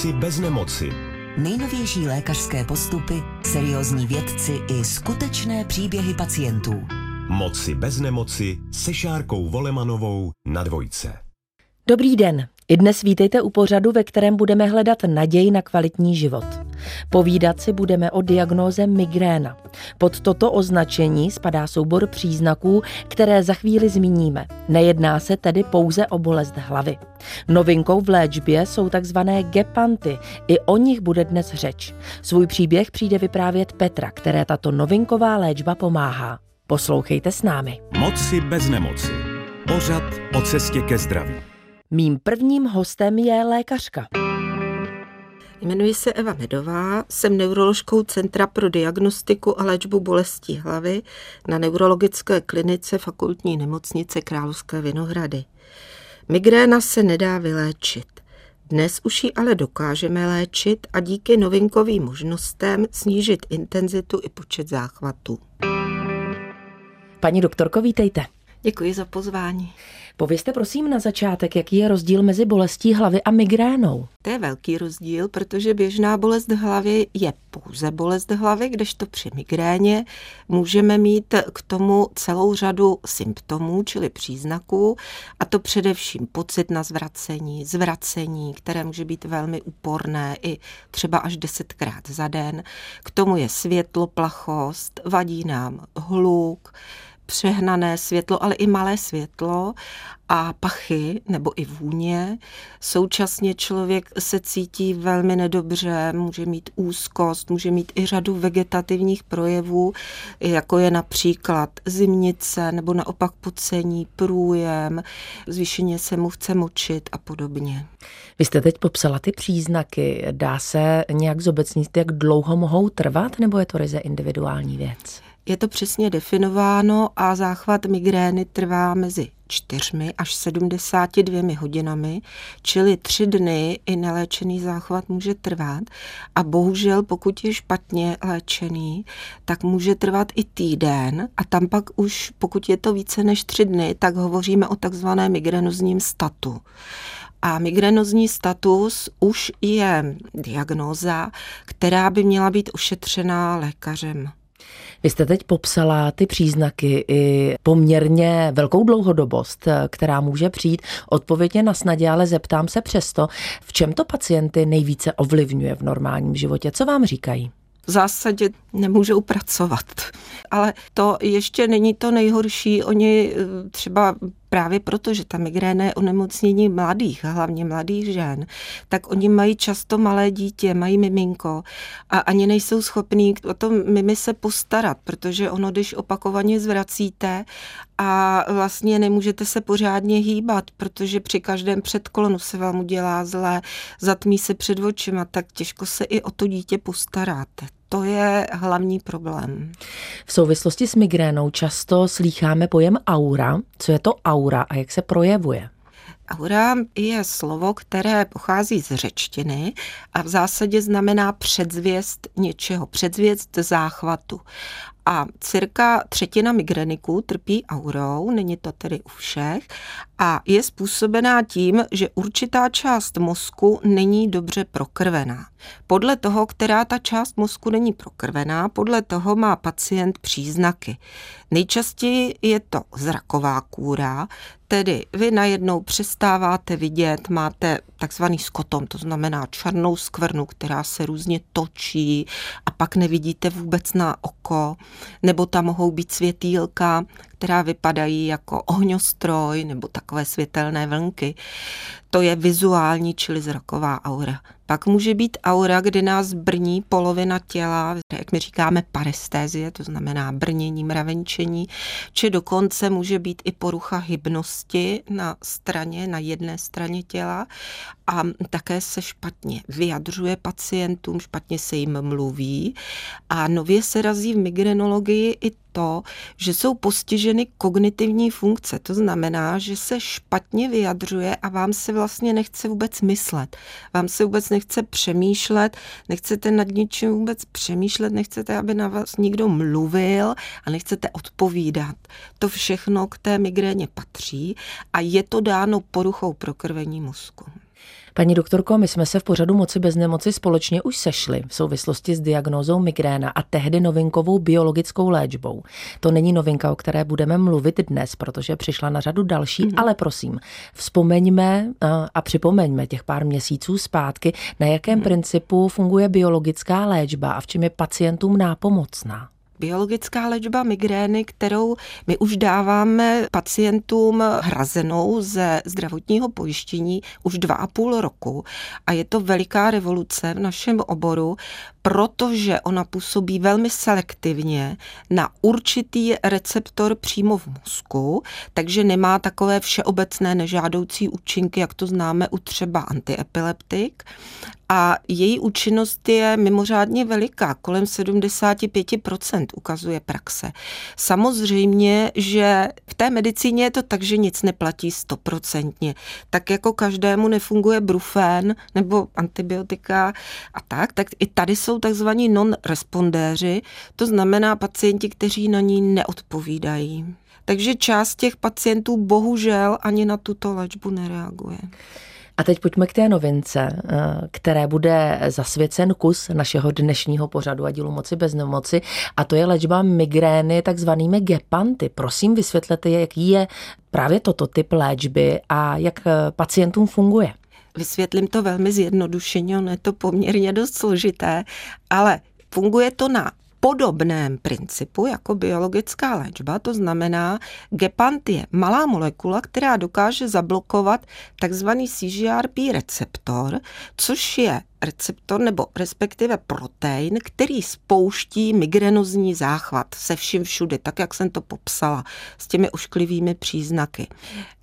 Moci bez nemoci. Nejnovější lékařské postupy, seriózní vědci i skutečné příběhy pacientů. Moci bez nemoci se Šárkou Volemanovou na dvojce. Dobrý den. I dnes vítejte u pořadu, ve kterém budeme hledat naději na kvalitní život. Povídat si budeme o diagnóze migréna. Pod toto označení spadá soubor příznaků, které za chvíli zmíníme. Nejedná se tedy pouze o bolest hlavy. Novinkou v léčbě jsou takzvané gepanty. I o nich bude dnes řeč. Svůj příběh přijde vyprávět Petra, které tato novinková léčba pomáhá. Poslouchejte s námi. Moci bez nemoci. Pořad o cestě ke zdraví. Mým prvním hostem je lékařka. Jmenuji se Eva Medová, jsem neuroložkou Centra pro diagnostiku a léčbu bolestí hlavy na neurologické klinice fakultní nemocnice Královské Vinohrady. Migréna se nedá vyléčit. Dnes už ji ale dokážeme léčit a díky novinkovým možnostem snížit intenzitu i počet záchvatů. Paní doktorko, vítejte. Děkuji za pozvání. Povězte prosím na začátek, jaký je rozdíl mezi bolestí hlavy a migrénou. To je velký rozdíl, protože běžná bolest hlavy je pouze bolest hlavy, kdežto při migréně můžeme mít k tomu celou řadu symptomů, čili příznaků, a to především pocit na zvracení, zvracení, které může být velmi úporné i třeba až desetkrát za den. K tomu je světlo, plachost, vadí nám hluk, přehnané světlo, ale i malé světlo a pachy nebo i vůně. Současně člověk se cítí velmi nedobře, může mít úzkost, může mít i řadu vegetativních projevů, jako je například zimnice nebo naopak pocení, průjem, zvýšeně se mu chce močit a podobně. Vy jste teď popsala ty příznaky. Dá se nějak zobecnit, jak dlouho mohou trvat, nebo je to ryze individuální věc? Je to přesně definováno a záchvat migrény trvá mezi 4 až 72 hodinami, čili tři dny i neléčený záchvat může trvat a bohužel pokud je špatně léčený, tak může trvat i týden a tam pak už, pokud je to více než tři dny, tak hovoříme o takzvaném migrenozním statu. A migrenozní status už je diagnóza, která by měla být ošetřená lékařem. Vy jste teď popsala ty příznaky i poměrně velkou dlouhodobost, která může přijít. Odpovědně na snadě, ale zeptám se přesto, v čem to pacienty nejvíce ovlivňuje v normálním životě? Co vám říkají? v zásadě nemůžou pracovat. Ale to ještě není to nejhorší. Oni eh, třeba právě proto, že ta migréna je onemocnění mladých, hlavně mladých žen, tak oni mají často malé dítě, mají miminko a ani nejsou schopní o to mimi se postarat, protože ono, když opakovaně zvracíte a vlastně nemůžete se pořádně hýbat, protože při každém předkolonu se vám udělá zlé, zatmí se před očima, tak těžko se i o to dítě postaráte. To je hlavní problém. V souvislosti s migrénou často slýcháme pojem aura. Co je to aura a jak se projevuje? Aura je slovo, které pochází z řečtiny a v zásadě znamená předzvěst něčeho, předzvěst záchvatu. A cirka třetina migreniků trpí aurou, není to tedy u všech, a je způsobená tím, že určitá část mozku není dobře prokrvená. Podle toho, která ta část mozku není prokrvená, podle toho má pacient příznaky. Nejčastěji je to zraková kůra, tedy vy najednou přestáváte vidět, máte takzvaný skotom, to znamená černou skvrnu, která se různě točí a pak nevidíte vůbec na oko, nebo tam mohou být světýlka, která vypadají jako ohňostroj nebo takové světelné vlnky. To je vizuální, čili zraková aura. Pak může být aura, kdy nás brní polovina těla, jak my říkáme parestézie, to znamená brnění, mravenčení, či dokonce může být i porucha hybnosti na straně, na jedné straně těla a také se špatně vyjadřuje pacientům, špatně se jim mluví a nově se razí v migrenologii i to, že jsou postiženy kognitivní funkce. To znamená, že se špatně vyjadřuje a vám se vlastně nechce vůbec myslet. Vám se vůbec nechce přemýšlet, nechcete nad ničím vůbec přemýšlet, nechcete, aby na vás někdo mluvil a nechcete odpovídat. To všechno k té migréně patří a je to dáno poruchou prokrvení mozku. Paní doktorko, my jsme se v pořadu Moci bez nemoci společně už sešli v souvislosti s diagnózou migréna a tehdy novinkovou biologickou léčbou. To není novinka, o které budeme mluvit dnes, protože přišla na řadu další, mm-hmm. ale prosím, vzpomeňme a připomeňme těch pár měsíců zpátky, na jakém mm-hmm. principu funguje biologická léčba a v čem je pacientům nápomocná biologická léčba migrény, kterou my už dáváme pacientům hrazenou ze zdravotního pojištění už dva a půl roku. A je to veliká revoluce v našem oboru, protože ona působí velmi selektivně na určitý receptor přímo v mozku, takže nemá takové všeobecné nežádoucí účinky, jak to známe u třeba antiepileptik a její účinnost je mimořádně veliká, kolem 75% ukazuje praxe. Samozřejmě, že v té medicíně je to tak, že nic neplatí stoprocentně. Tak jako každému nefunguje brufen nebo antibiotika a tak, tak i tady jsou takzvaní non-respondéři, to znamená pacienti, kteří na ní neodpovídají. Takže část těch pacientů bohužel ani na tuto léčbu nereaguje. A teď pojďme k té novince, eh, které bude zasvěcen kus našeho dnešního pořadu a dílu Moci bez nemoci a to je léčba migrény takzvanými gepanty. Prosím vysvětlete, jaký je právě toto typ léčby a jak eh, pacientům funguje. Vysvětlím to velmi zjednodušeně, ono je to poměrně dost složité, ale funguje to na podobném principu jako biologická léčba, to znamená, gepant je malá molekula, která dokáže zablokovat takzvaný CGRP receptor, což je receptor nebo respektive protein, který spouští migrenozní záchvat se vším všude, tak jak jsem to popsala, s těmi ošklivými příznaky.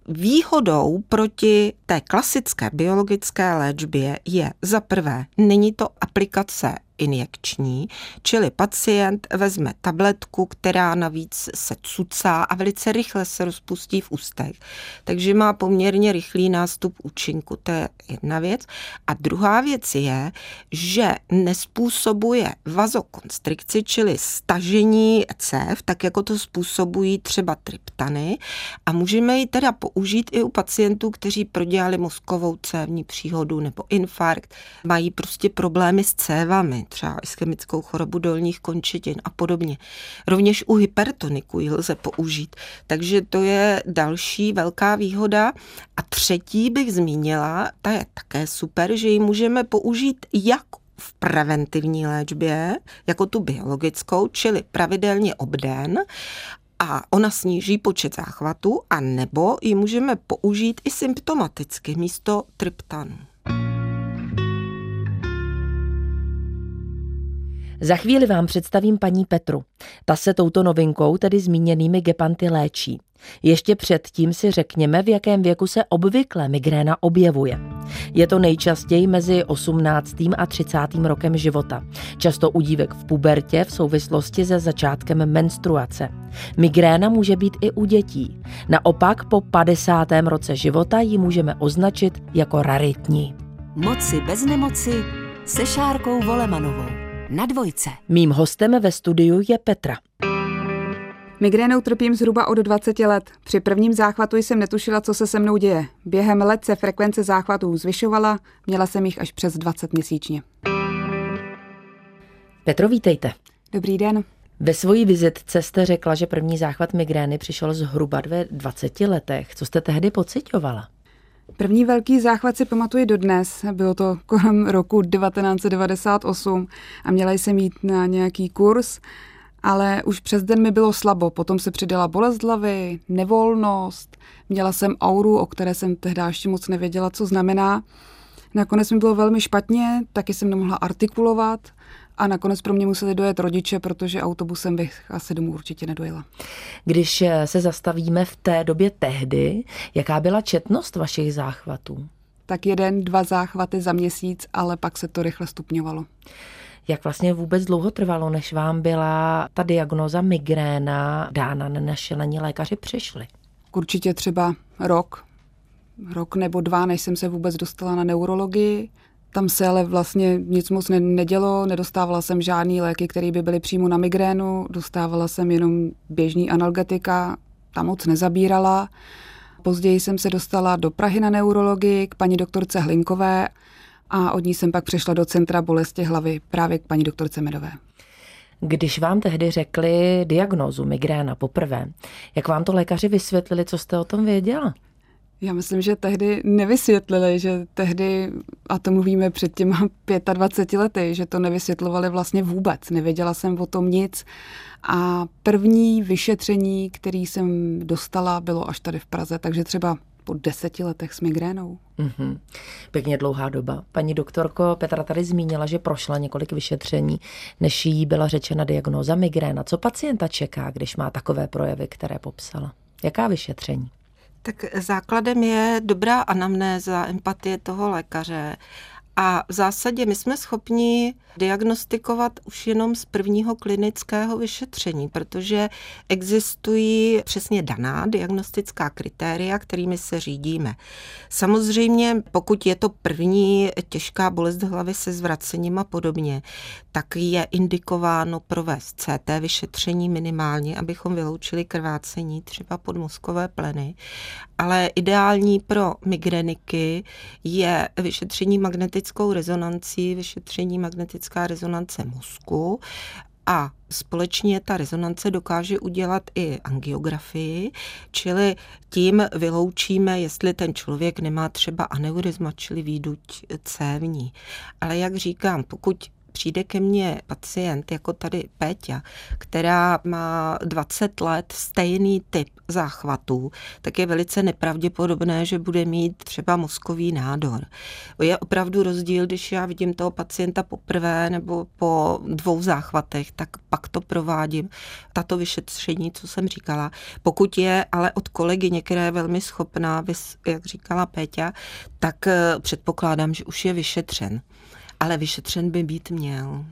Výhodou proti té klasické biologické léčbě je za prvé, není to aplikace injekční, čili pacient vezme tabletku, která navíc se cucá a velice rychle se rozpustí v ústech. Takže má poměrně rychlý nástup účinku, to je jedna věc. A druhá věc je, že nespůsobuje vazokonstrikci, čili stažení cév, tak jako to způsobují třeba triptany a můžeme ji teda použít i u pacientů, kteří prodělali mozkovou cévní příhodu nebo infarkt, mají prostě problémy s cévami, třeba ischemickou chorobu dolních končetin a podobně. Rovněž u hypertoniku ji lze použít. Takže to je další velká výhoda. A třetí bych zmínila, ta je také super, že ji můžeme použít jak v preventivní léčbě, jako tu biologickou, čili pravidelně obden, a ona sníží počet záchvatů, a nebo ji můžeme použít i symptomaticky místo triptanu. Za chvíli vám představím paní Petru. Ta se touto novinkou, tedy zmíněnými gepanty, léčí. Ještě předtím si řekněme, v jakém věku se obvykle migréna objevuje. Je to nejčastěji mezi 18. a 30. rokem života. Často u dívek v pubertě v souvislosti se začátkem menstruace. Migréna může být i u dětí. Naopak po 50. roce života ji můžeme označit jako raritní. Moci bez nemoci se Šárkou Volemanovou na dvojce. Mým hostem ve studiu je Petra. Migrénou trpím zhruba od 20 let. Při prvním záchvatu jsem netušila, co se se mnou děje. Během let se frekvence záchvatů zvyšovala, měla jsem jich až přes 20 měsíčně. Petro, vítejte. Dobrý den. Ve svojí vizitce jste řekla, že první záchvat migrény přišel zhruba ve 20 letech. Co jste tehdy pocitovala? První velký záchvat si pamatuji dodnes, bylo to kolem roku 1998 a měla jsem jít na nějaký kurz, ale už přes den mi bylo slabo, potom se přidala bolest hlavy, nevolnost, měla jsem auru, o které jsem tehdy ještě moc nevěděla, co znamená. Nakonec mi bylo velmi špatně, taky jsem nemohla artikulovat a nakonec pro mě museli dojet rodiče, protože autobusem bych asi domů určitě nedojela. Když eh, se zastavíme v té době tehdy, jaká byla četnost vašich záchvatů? Tak jeden, dva záchvaty za měsíc, ale pak se to rychle stupňovalo. Jak vlastně vůbec dlouho trvalo, než vám byla ta diagnoza migréna dána, než na ní lékaři přišli? Určitě třeba rok, rok nebo dva, než jsem se vůbec dostala na neurologii. Tam se ale vlastně nic moc nedělo, nedostávala jsem žádný léky, které by byly přímo na migrénu, dostávala jsem jenom běžný analgetika, tam moc nezabírala. později jsem se dostala do Prahy na neurologii k paní doktorce Hlinkové a od ní jsem pak přešla do centra bolesti hlavy právě k paní doktorce Medové. Když vám tehdy řekli diagnózu migréna poprvé, jak vám to lékaři vysvětlili, co jste o tom věděla? Já myslím, že tehdy nevysvětlili, že tehdy, a to mluvíme před těma 25 lety, že to nevysvětlovali vlastně vůbec. Nevěděla jsem o tom nic. A první vyšetření, který jsem dostala, bylo až tady v Praze, takže třeba po deseti letech s migrénou. Mm-hmm. Pěkně dlouhá doba. Paní doktorko Petra tady zmínila, že prošla několik vyšetření, než jí byla řečena diagnóza migréna. Co pacienta čeká, když má takové projevy, které popsala? Jaká vyšetření? Tak základem je dobrá anamnéza, empatie toho lékaře a v zásadě my jsme schopni diagnostikovat už jenom z prvního klinického vyšetření, protože existují přesně daná diagnostická kritéria, kterými se řídíme. Samozřejmě, pokud je to první těžká bolest hlavy se zvracením a podobně, tak je indikováno provést CT vyšetření minimálně, abychom vyloučili krvácení třeba podmozkové pleny. Ale ideální pro migreniky je vyšetření magnetickou rezonancí, vyšetření magnetická rezonance mozku a společně ta rezonance dokáže udělat i angiografii, čili tím vyloučíme, jestli ten člověk nemá třeba aneurizma, čili výduť cévní. Ale jak říkám, pokud přijde ke mně pacient jako tady Péťa, která má 20 let stejný typ záchvatů, tak je velice nepravděpodobné, že bude mít třeba mozkový nádor. Je opravdu rozdíl, když já vidím toho pacienta poprvé nebo po dvou záchvatech, tak pak to provádím. Tato vyšetření, co jsem říkala. Pokud je ale od kolegyně, která je velmi schopná, jak říkala Péťa, tak eh, předpokládám, že už je vyšetřen ale vyšetřen by být měl.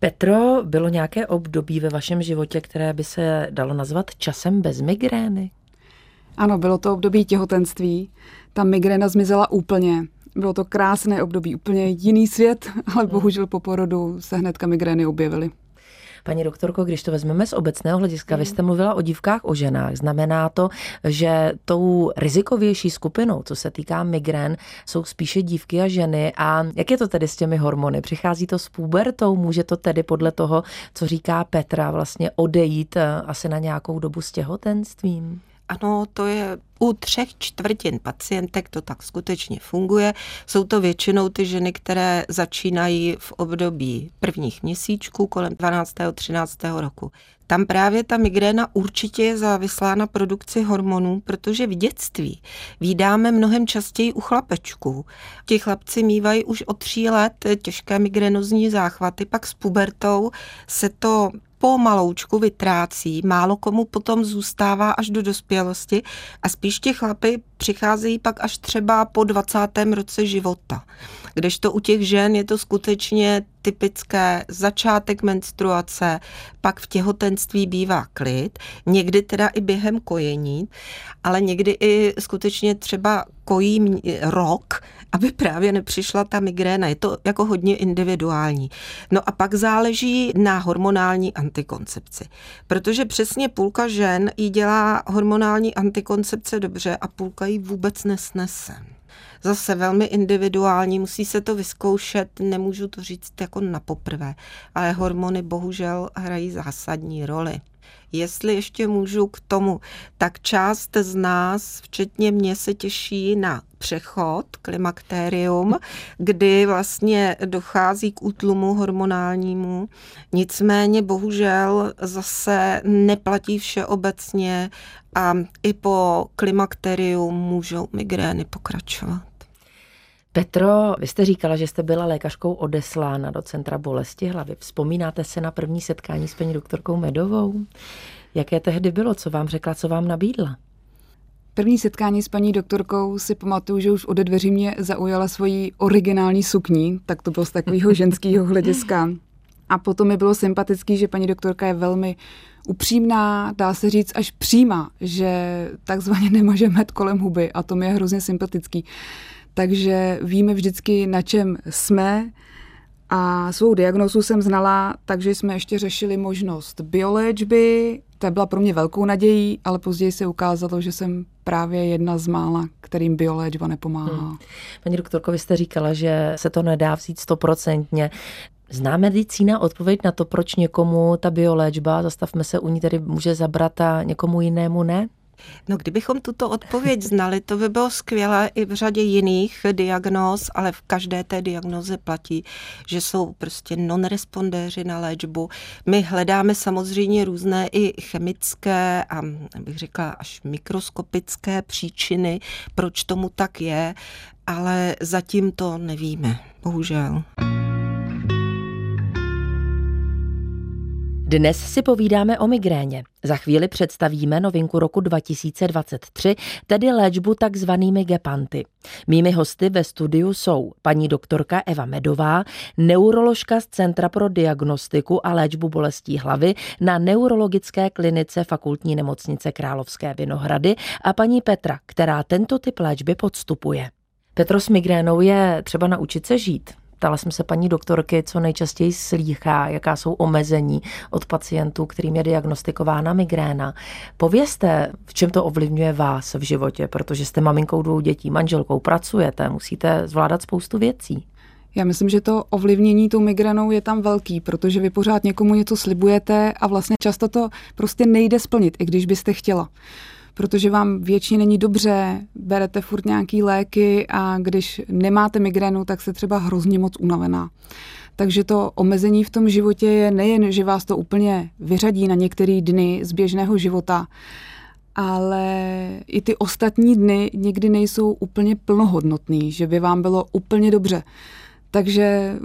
Petro, bylo nějaké období ve vašem životě, které by se dalo nazvat časem bez migrény? Ano, bylo to období těhotenství. Ta migréna zmizela úplně. Bylo to krásné období, úplně jiný svět, ale hmm. bohužel po porodu se hnedka migrény objevily. Paní doktorko, když to vezmeme z obecného hlediska, vy jste mluvila o dívkách, o ženách. Znamená to, že tou rizikovější skupinou, co se týká migrén, jsou spíše dívky a ženy. A jak je to tedy s těmi hormony? Přichází to s pubertou? Může to tedy podle toho, co říká Petra, vlastně odejít eh, asi na nějakou dobu s těhotenstvím? Ano, to je u třech čtvrtin pacientek to tak skutečně funguje. Jsou to většinou ty ženy, které začínají v období prvních měsíčků kolem 12. 13. roku. Tam právě ta migréna určitě je závislá na produkci hormonů, protože v dětství vydáme mnohem častěji u chlapečků. Ti chlapci mývají už od tří let těžké migrénozní záchvaty, pak s pubertou se to pomaloučku vytrácí, málo komu potom zůstává až do dospělosti a spíš ti chlapy přicházejí pak až třeba po 20. roce života. Kdežto u těch žen je to skutečně typické začátek menstruace, pak v těhotenství bývá klid, někdy teda i během kojení, ale někdy i skutečně třeba kojí rok, aby právě nepřišla ta migréna. Je to jako hodně individuální. No a pak záleží na hormonální antikoncepci. Protože přesně půlka žen jí dělá hormonální antikoncepce dobře a půlka ji vůbec nesnese zase velmi individuální, musí se to vyzkoušet, nemůžu to říct jako na poprvé, ale hormony bohužel hrají zásadní roli. Jestli ještě můžu k tomu, tak část z nás, včetně mě, se těší na přechod, klimakterium, kdy vlastně dochází k útlumu hormonálnímu. Nicméně bohužel zase neplatí vše obecně a i po klimakteriu můžou migrény pokračovat. Petro, vy jste říkala, že jste byla lékařkou odeslána do Centra bolesti hlavy. Vzpomínáte se na první setkání s paní doktorkou Medovou? Jaké tehdy bylo? Co vám řekla, co vám nabídla? První setkání s paní doktorkou si pamatuju, že už ode dveří mě zaujala svoji originální sukní, tak to bylo z takového ženského hlediska. A potom mi bylo sympatický, že paní doktorka je velmi upřímná, dá se říct až přímá, že takzvaně nemaže med kolem huby a to mi je hrozně sympatický. Takže víme vždycky, na čem jsme, a svou diagnózu jsem znala, takže jsme ještě řešili možnost bioléčby. Ta byla pro mě velkou nadějí, ale později se ukázalo, že jsem právě jedna z mála, kterým bioléčba nepomáhá. Hmm. Paní doktorko, vy jste říkala, že se to nedá vzít stoprocentně. Zná medicína odpověď na to, proč někomu ta bioléčba, zastavme se u ní, tedy může zabrat a někomu jinému ne? No, kdybychom tuto odpověď znali, to by bylo skvělé i v řadě jiných diagnóz, ale v každé té diagnoze platí, že jsou prostě non-respondéři na léčbu. My hledáme samozřejmě různé i chemické a bych řekla až mikroskopické příčiny, proč tomu tak je, ale zatím to nevíme, bohužel. Dnes si povídáme o migréně. Za chvíli představíme novinku roku 2023, tedy léčbu takzvanými gepanty. Mými hosty ve studiu jsou paní doktorka Eva Medová, neuroložka z Centra pro diagnostiku a léčbu bolestí hlavy na neurologické klinice fakultní nemocnice Královské Vinohrady a paní Petra, která tento typ léčby podstupuje. Petro s migrénou je třeba naučit se žít. Ptala jsem se paní doktorky, co nejčastěji slýchá, jaká jsou omezení od pacientů, kterým je diagnostikována migréna. Povězte, v čem to ovlivňuje vás v životě, protože jste maminkou dvou dětí, manželkou, pracujete, musíte zvládat spoustu věcí. Já myslím, že to ovlivnění tou migrénou je tam velký, protože vy pořád někomu něco slibujete a vlastně často to prostě nejde splnit, i když byste chtěla protože vám většině není dobře, berete furt nějaký léky a když nemáte migrénu, tak se třeba hrozně moc unavená. Takže to omezení v tom životě je nejen, že vás to úplně vyřadí na některé dny z běžného života, ale i ty ostatní dny někdy nejsou úplně plnohodnotný, že by vám bylo úplně dobře. Takže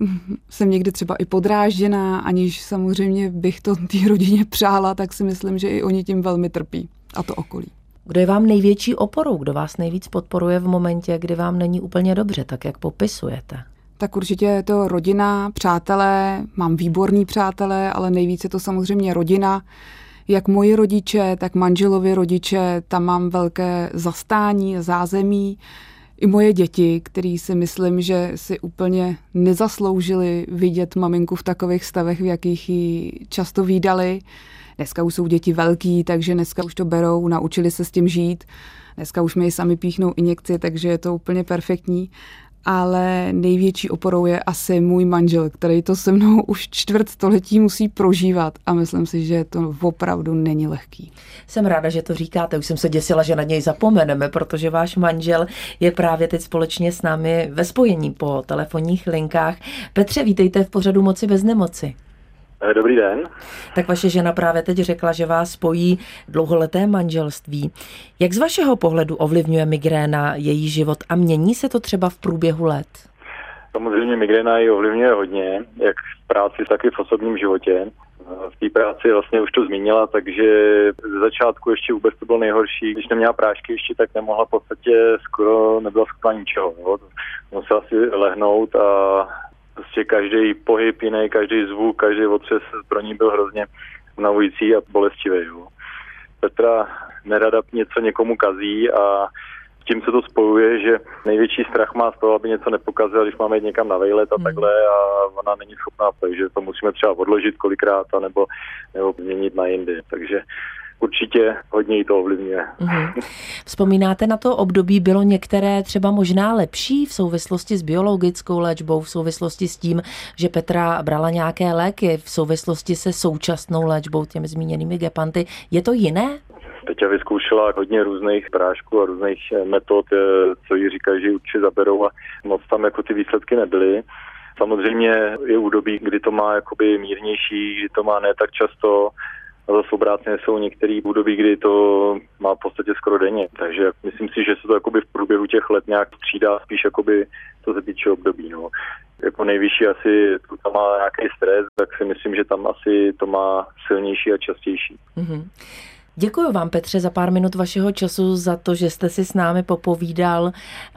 jsem někdy třeba i podrážděná, aniž samozřejmě bych to té rodině přála, tak si myslím, že i oni tím velmi trpí a to okolí. Kdo je vám největší oporou, kdo vás nejvíc podporuje v momentě, kdy vám není úplně dobře, tak jak popisujete? Tak určitě je to rodina, přátelé, mám výborní přátelé, ale nejvíce je to samozřejmě rodina. Jak moji rodiče, tak manželovi rodiče, tam mám velké zastání, zázemí. I moje děti, který si myslím, že si úplně nezasloužili vidět maminku v takových stavech, v jakých ji často výdali. Dneska už jsou děti velký, takže dneska už to berou, naučili se s tím žít. Dneska už mi sami píchnou injekci, takže je to úplně perfektní. Ale největší oporou je asi můj manžel, který to se mnou už čtvrt století musí prožívat a myslím si, že to opravdu není lehký. Jsem ráda, že to říkáte. Už jsem se děsila, že na něj zapomeneme, protože váš manžel je právě teď společně s námi ve spojení po telefonních linkách. Petře, vítejte v pořadu Moci bez nemoci. Eh, dobrý den. Tak vaše žena právě teď řekla, že vás spojí dlouholeté manželství. Jak z vašeho pohledu ovlivňuje migréna její život a mění se to třeba v průběhu let? Samozřejmě migréna ji ovlivňuje hodně, jak v práci, tak i v osobním životě. V té práci vlastně už to zmínila, takže ze začátku ještě vůbec to bylo nejhorší. Když neměla prášky ještě, tak nemohla v podstatě skoro, nebyla schopná ničeho. Jo. Musela si lehnout a Prostě každý pohyb jiný, každý zvuk, každý otřes pro ní byl hrozně unavující a bolestivý. Jo. Petra nerada něco někomu kazí a tím se to spojuje, že největší strach má z toho, aby něco nepokazil, když máme jít někam na vejlet a hmm. takhle a ona není schopná, takže to musíme třeba odložit kolikrát a nebo, nebo změnit na jindy. Takže určitě hodně jí to ovlivňuje. Mm-hmm. Vzpomínáte na to období, bylo některé třeba možná lepší v souvislosti s biologickou léčbou, v souvislosti s tím, že Petra brala nějaké léky, v souvislosti se současnou léčbou, těmi zmíněnými gepanty. Je to jiné? Peťa vyzkoušela hodně různých prášků a různých eh, metod, eh, co jí říkají, že určitě zaberou a moc tam jako ty výsledky nebyly. Samozřejmě je údobí, kdy to má jakoby mírnější, kdy to má ne tak často, a zase obráceně jsou některé údobí, kdy to má v podstatě skoro denně. Takže myslím si, že se to jakoby v průběhu těch let nějak střídá spíš jakoby to se týče období. No. Jako nejvyšší asi tu tam má nějaký stres, tak si myslím, že tam asi to má silnější a častější. Mm-hmm. Děkuji vám, Petře, za pár minut vašeho času, za to, že jste si s námi popovídal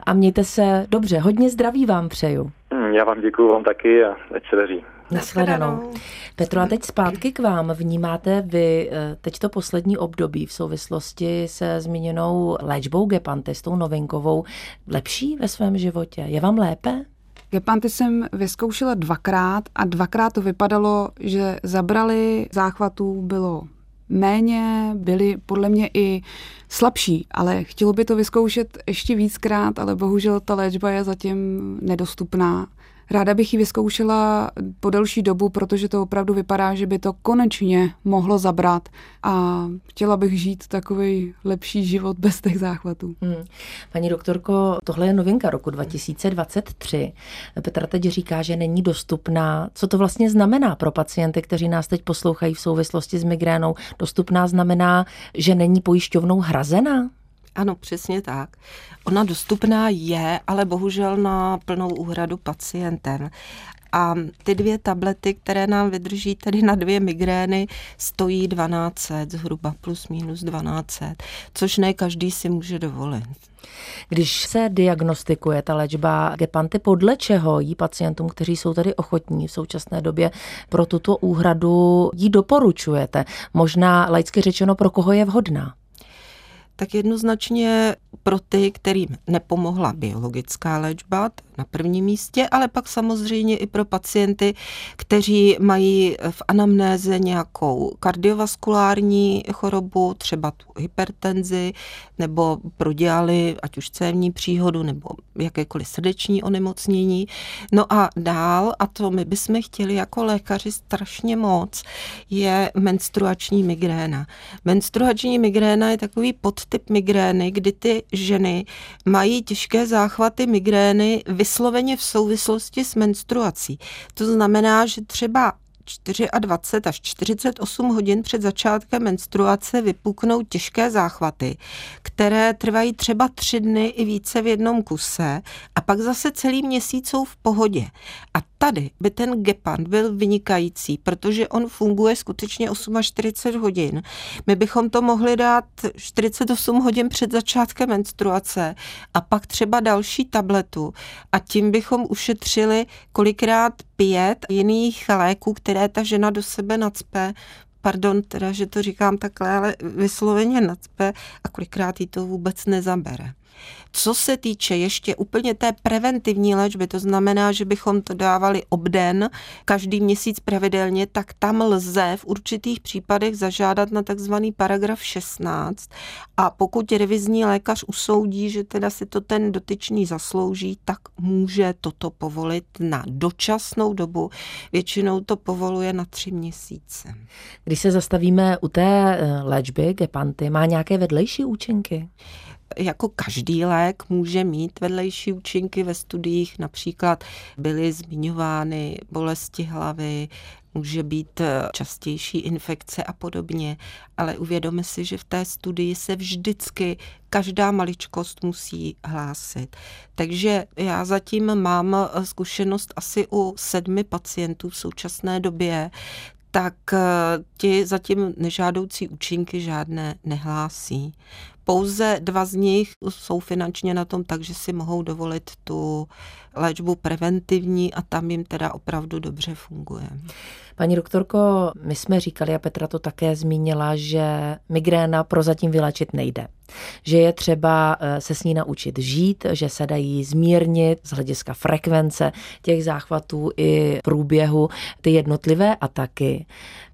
a mějte se dobře. Hodně zdraví vám přeju. Hmm, já vám děkuji vám taky a ať se daří. Naschledanou. Petro, a teď zpátky k vám. Vnímáte vy eh, teď to poslední období v souvislosti se zmíněnou léčbou Gepanty, s tou novinkovou, lepší ve svém životě? Je vám lépe? Gepanty jsem vyzkoušela dvakrát a dvakrát to vypadalo, že zabrali záchvatů bylo méně, byli podle mě i slabší, ale chtělo by to vyzkoušet ještě víckrát, ale bohužel ta léčba je zatím nedostupná Ráda bych ji vyzkoušela po delší dobu, protože to opravdu vypadá, že by to konečně mohlo zabrat a chtěla bych žít takový lepší život bez těch záchvatů. Hmm. Paní doktorko, tohle je novinka roku 2023. Petra teď říká, že není dostupná. Co to vlastně znamená pro pacienty, kteří nás teď poslouchají v souvislosti s migrénou? Dostupná znamená, že není pojišťovnou hrazená? Ano, přesně tak. Ona dostupná je, ale bohužel na plnou úhradu pacientem. A ty dvě tablety, které nám vydrží tedy na dvě migrény, stojí 12, zhruba plus minus 12, což ne každý si může dovolit. Když se diagnostikuje ta léčba Gepanty, podle čeho jí pacientům, kteří jsou tady ochotní v současné době pro tuto úhradu jí doporučujete? Možná laicky řečeno, pro koho je vhodná? Tak jednoznačně pro ty, kterým nepomohla biologická léčba, na prvním místě, ale pak samozřejmě i pro pacienty, kteří mají v anamnéze nějakou kardiovaskulární chorobu, třeba tu hypertenzi, nebo prodělali ať už cévní příhodu, nebo jakékoliv srdeční onemocnění. No a dál, a to my bychom chtěli jako lékaři strašně moc, je menstruační migréna. Menstruační migréna je takový podtyp migrény, kdy ty ženy mají těžké záchvaty migrény vysloveně v souvislosti s menstruací. To znamená, že třeba 24 až 48 hodin před začátkem menstruace vypuknou těžké záchvaty, které trvají třeba tři dny i více v jednom kuse a pak zase celý měsíc jsou v pohodě. A tady by ten Gepant byl vynikající, protože on funguje skutečně 48 hodin. My bychom to mohli dát 48 hodin před začátkem menstruace a pak třeba další tabletu a tím bychom ušetřili kolikrát pět jiných léků, které ta žena do sebe nacpe pardon, teda, že to říkám takhle, ale vysloveně nacpe a kolikrát jí to vůbec nezabere. Co se týče ještě úplně té preventivní léčby, to znamená, že bychom to dávali obden každý měsíc pravidelně, tak tam lze v určitých případech zažádat na takzvaný paragraf 16 a pokud revizní lékař usoudí, že teda si to ten dotyčný zaslouží, tak může toto povolit na dočasnou dobu. Většinou to povoluje na tři měsíce. Když se zastavíme u té eh, léčby Gepanty, má nějaké vedlejší účinky? Jako každý lék může mít vedlejší účinky ve studiích, například byly zmiňovány bolesti hlavy, může být eh, častější infekce a podobně, ale uvědomme si, že v té studii se vždycky každá maličkost musí hlásit. Takže já zatím mám eh, zkušenost asi u sedmi pacientů v současné době, tak eh, ti zatím nežádoucí účinky žádné nehlásí. Pouze dva z nich jsou finančně na tom tak, že si mohou dovolit tu léčbu preventivní a tam jim teda opravdu dobře funguje. Paní doktorko, my jsme říkali, a Petra to také zmínila, že migréna prozatím vylečit nejde. Že je třeba eh, se s ní naučit žít, že se dají zmírnit z hlediska frekvence těch záchvatů i průběhu ty jednotlivé ataky.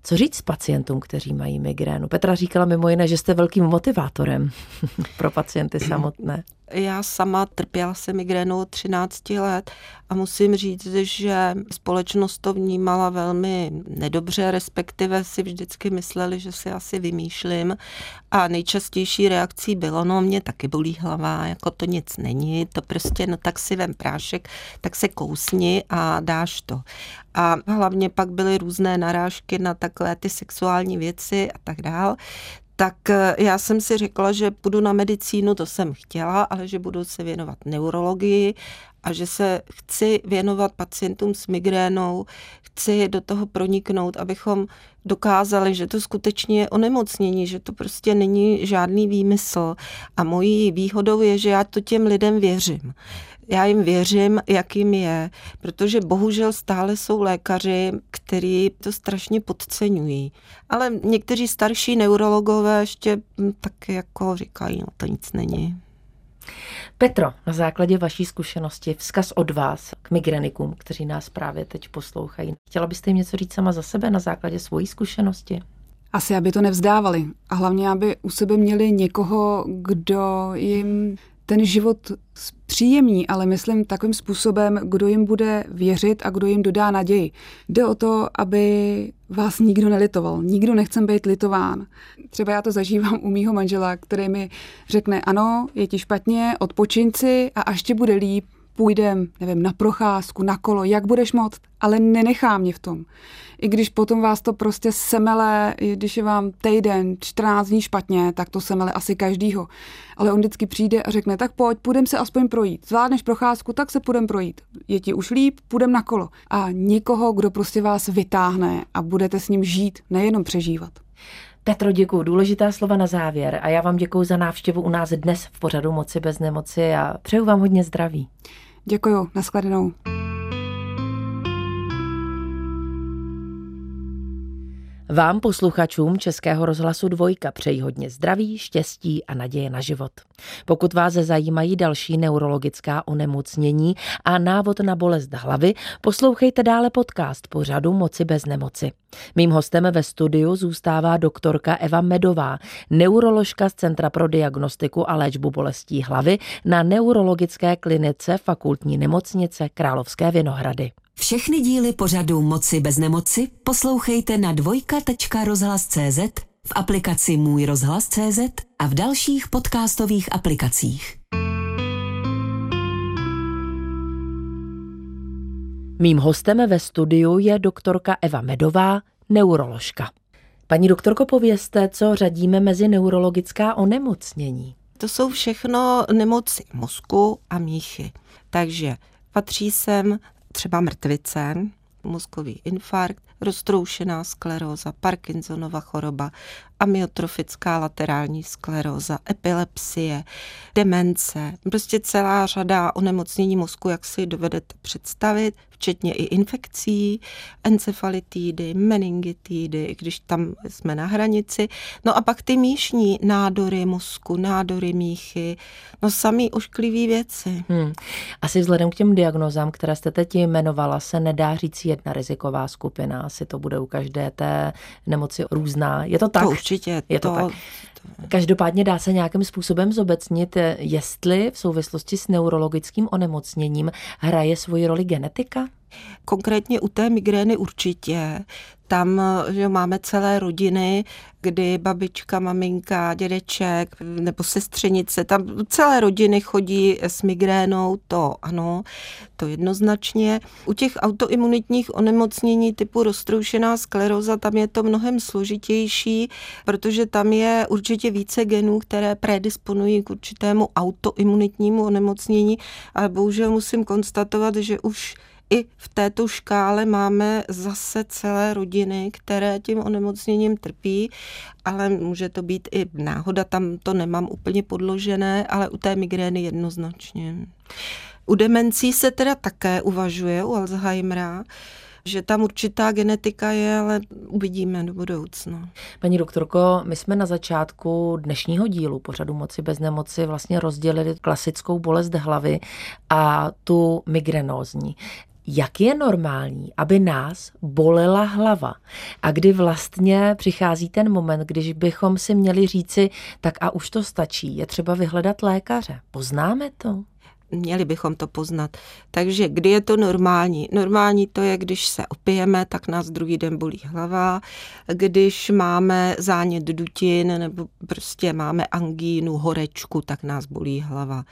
Co říct pacientům, kteří mají migrénu? Petra říkala mimo jiné, že jste velkým motivátorem pro pacienty samotné. Já sama trpěla se migrénou od 13 let a musím říct, že společnost to vnímala velmi nedobře, respektive si vždycky mysleli, že si asi vymýšlím a nejčastější reakcí bylo, no mě taky bolí hlava, jako to nic není, to prostě, no tak si vem prášek, tak se kousni a dáš to. A hlavně pak byly různé narážky na takové ty sexuální věci a tak dál tak eh, já jsem si řekla, že půjdu na medicínu, to jsem chtěla, ale že budu se věnovat neurologii a že se chci věnovat pacientům s migrénou, chci do toho proniknout, abychom dokázali, že to skutečně je onemocnění, že to prostě není žádný výmysl. A mojí výhodou je, že já to těm lidem věřím já jim věřím, jak jim je, protože bohužel stále jsou lékaři, kteří to strašně podceňují. Ale někteří starší neurologové ještě hm, tak jako říkají, no to nic není. Petro, na základě vaší zkušenosti, vzkaz od vás k migrenikům, kteří nás právě teď poslouchají. Chtěla byste jim něco říct sama za sebe na základě svojí zkušenosti? Asi, aby to nevzdávali. A hlavně, aby u sebe měli někoho, kdo jim ten život příjemní, ale myslím takovým způsobem, kdo jim bude věřit a kdo jim dodá naději. Jde o to, aby vás nikdo nelitoval. Nikdo nechce být litován. Třeba já to zažívám u mýho manžela, který mi řekne, ano, je ti špatně, odpočiň si a až ti bude líp, půjdem, nevím, na procházku, na kolo, jak budeš moct, ale nenechá mě v tom. I když potom vás to prostě semele, když je vám týden, 14 dní špatně, tak to semele asi každýho. Ale on vždycky přijde a řekne, tak pojď, půjdem se aspoň projít. Zvládneš procházku, tak se půjdem projít. Je ti už líp, půjdem na kolo. A nikoho, kdo prostě vás vytáhne a budete s ním žít, nejenom přežívat. Petro, děkuji. Důležitá slova na závěr a já vám děkuji za návštěvu u nás dnes v pořadu Moci bez nemoci a přeju vám hodně zdraví. Děkuji, nashledanou. Vám, posluchačům Českého rozhlasu Dvojka, přeji hodně zdraví, štěstí a naděje na život. Pokud vás zajímají další neurologická onemocnění a návod na bolest hlavy, poslouchejte dále podcast pořadu Moci bez nemoci. Mým hostem ve studiu zůstává doktorka Eva Medová, neuroložka z Centra pro diagnostiku a léčbu bolestí hlavy na neurologické klinice fakultní nemocnice Královské Vinohrady. Všechny díly pořadu Moci bez nemoci poslouchejte na dvojka.rozhlas.cz, v aplikaci Můj rozhlas.cz a v dalších podcastových aplikacích. Mým hostem ve studiu je doktorka Eva Medová, neuroložka. Paní doktorko, povězte, co řadíme mezi neurologická onemocnění. To jsou všechno nemoci mozku a míchy. Takže patří sem třeba mrtvice, mozkový infarkt, roztroušená skleróza, Parkinsonova choroba, amyotrofická laterální skleróza, epilepsie, demence, prostě celá řada onemocnění mozku, jak si dovedete představit, včetně i infekcí, encefalitidy, meningitidy, když tam jsme na hranici. No a pak ty míšní nádory mozku, nádory míchy, no samý ošklivý věci. Hmm. Asi vzhledem k těm diagnozám, které jste teď jmenovala, se nedá říct jedna riziková skupina. Asi to bude u každé té nemoci různá. Je to tak? To určitě. Je to, to tak. Každopádně dá se nějakým způsobem zobecnit, jestli v souvislosti s neurologickým onemocněním hraje svoji roli genetika? Konkrétně u té migrény určitě. Tam že máme celé rodiny, kdy babička, maminka, dědeček nebo sestřenice, tam celé rodiny chodí s migrénou, to ano, to jednoznačně. U těch autoimunitních onemocnění typu roztroušená skleroza, tam je to mnohem složitější, protože tam je určitě více genů, které predisponují k určitému autoimunitnímu onemocnění, ale bohužel musím konstatovat, že už i v této škále máme zase celé rodiny, které tím onemocněním trpí, ale může to být i náhoda, tam to nemám úplně podložené, ale u té migrény jednoznačně. U demencí se teda také uvažuje, u Alzheimera, že tam určitá genetika je, ale uvidíme do budoucna. Paní doktorko, my jsme na začátku dnešního dílu pořadu Moci bez nemoci vlastně rozdělili klasickou bolest hlavy a tu migrenózní jak je normální, aby nás bolela hlava a kdy vlastně přichází ten moment, když bychom si měli říci, tak a už to stačí, je třeba vyhledat lékaře. Poznáme to? Měli bychom to poznat. Takže kdy je to normální? Normální to je, když se opijeme, tak nás druhý den bolí hlava, když máme zánět dutin nebo prostě máme angínu, horečku, tak nás bolí hlava.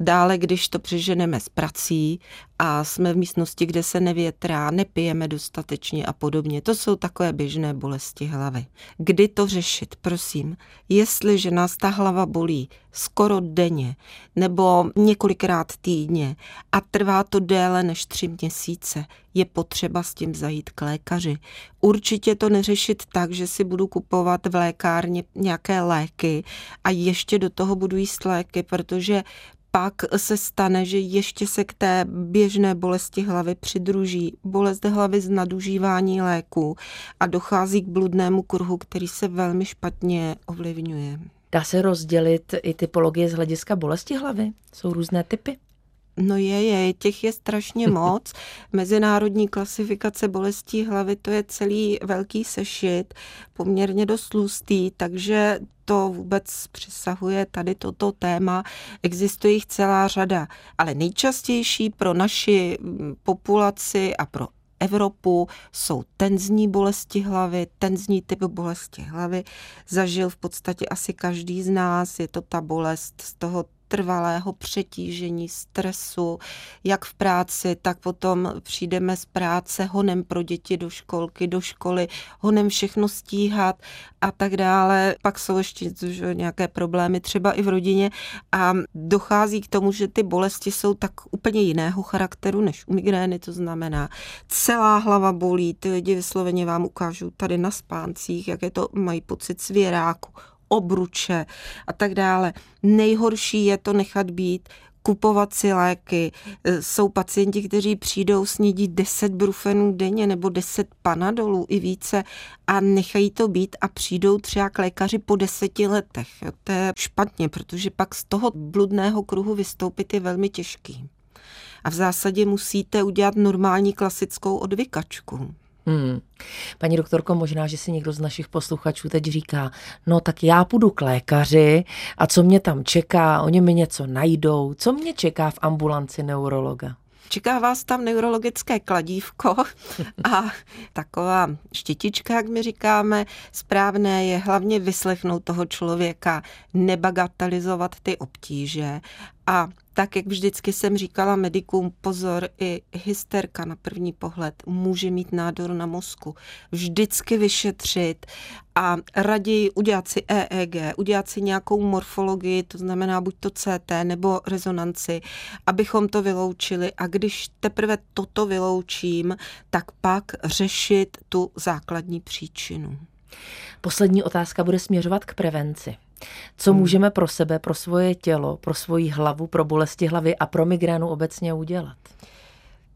Dále, když to přeženeme s prací a jsme v místnosti, kde se nevětrá, nepijeme dostatečně a podobně. To jsou takové běžné bolesti hlavy. Kdy to řešit? Prosím, jestliže nás ta hlava bolí skoro denně nebo několikrát týdně a trvá to déle než tři měsíce, je potřeba s tím zajít k lékaři. Určitě to neřešit tak, že si budu kupovat v lékárně nějaké léky a ještě do toho budu jíst léky, protože pak se stane, že ještě se k té běžné bolesti hlavy přidruží bolest hlavy z nadužívání léků a dochází k bludnému kruhu, který se velmi špatně ovlivňuje. Dá se rozdělit i typologie z hlediska bolesti hlavy? Jsou různé typy? No je, je, těch je strašně moc. Mezinárodní klasifikace bolestí hlavy, to je celý velký sešit, poměrně dost tlustý, takže to vůbec přesahuje tady toto téma. Existuje jich celá řada, ale nejčastější pro naši populaci a pro Evropu jsou tenzní bolesti hlavy, tenzní typ bolesti hlavy. Zažil v podstatě asi každý z nás, je to ta bolest z toho trvalého přetížení, stresu, jak v práci, tak potom přijdeme z práce honem pro děti do školky, do školy, honem všechno stíhat a tak dále. Pak jsou ještě nějaké problémy třeba i v rodině a dochází k tomu, že ty bolesti jsou tak úplně jiného charakteru než u migrény, to znamená celá hlava bolí, ty lidi vysloveně vám ukážou tady na spáncích, jak je to, mají pocit svěráku, obruče a tak dále. Nejhorší je to nechat být, kupovat si léky. E, jsou pacienti, kteří přijdou snídit 10 brufenů denně nebo 10 panadolů i více a nechají to být a přijdou třeba k lékaři po deseti letech. To je špatně, protože pak z toho bludného kruhu vystoupit je velmi těžký. A v zásadě musíte udělat normální klasickou odvykačku. Hmm. Paní doktorko, možná, že si někdo z našich posluchačů teď říká, no tak já půjdu k lékaři a co mě tam čeká, oni mi něco najdou, co mě čeká v ambulanci neurologa? Čeká vás tam neurologické kladívko a taková štětička, jak my říkáme. Správné je hlavně vyslechnout toho člověka, nebagatelizovat ty obtíže a tak, jak vždycky jsem říkala medikům, pozor, i hysterka na první pohled může mít nádor na mozku. Vždycky vyšetřit a raději udělat si EEG, udělat si nějakou morfologii, to znamená buď to CT nebo rezonanci, abychom to vyloučili a když teprve toto vyloučím, tak pak řešit tu základní příčinu. Poslední otázka bude směřovat k prevenci. Co hmm. můžeme pro sebe, pro svoje tělo, pro svoji hlavu, pro bolesti hlavy a pro migrénu obecně udělat?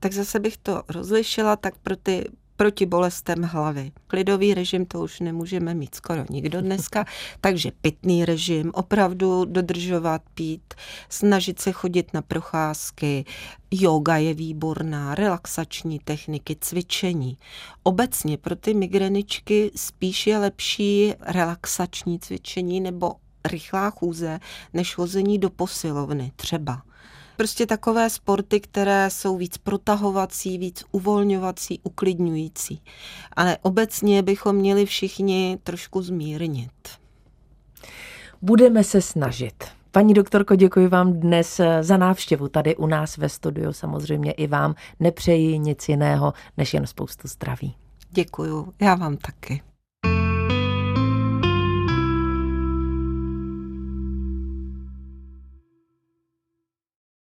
Tak zase bych to rozlišila, tak pro ty proti bolestem hlavy. Klidový režim to už nemůžeme mít skoro nikdo dneska, takže pitný režim, opravdu dodržovat pít, snažit se chodit na procházky, yoga je výborná, relaxační techniky, cvičení. Obecně pro ty migreničky spíš je lepší relaxační cvičení nebo rychlá chůze, než hození do posilovny třeba. Prostě takové sporty, které jsou víc protahovací, víc uvolňovací, uklidňující. Ale obecně bychom měli všichni trošku zmírnit. Budeme se snažit. Paní doktorko, děkuji vám dnes za návštěvu tady u nás ve studiu. Samozřejmě i vám nepřeji nic jiného, než jen spoustu zdraví. Děkuju, já vám taky.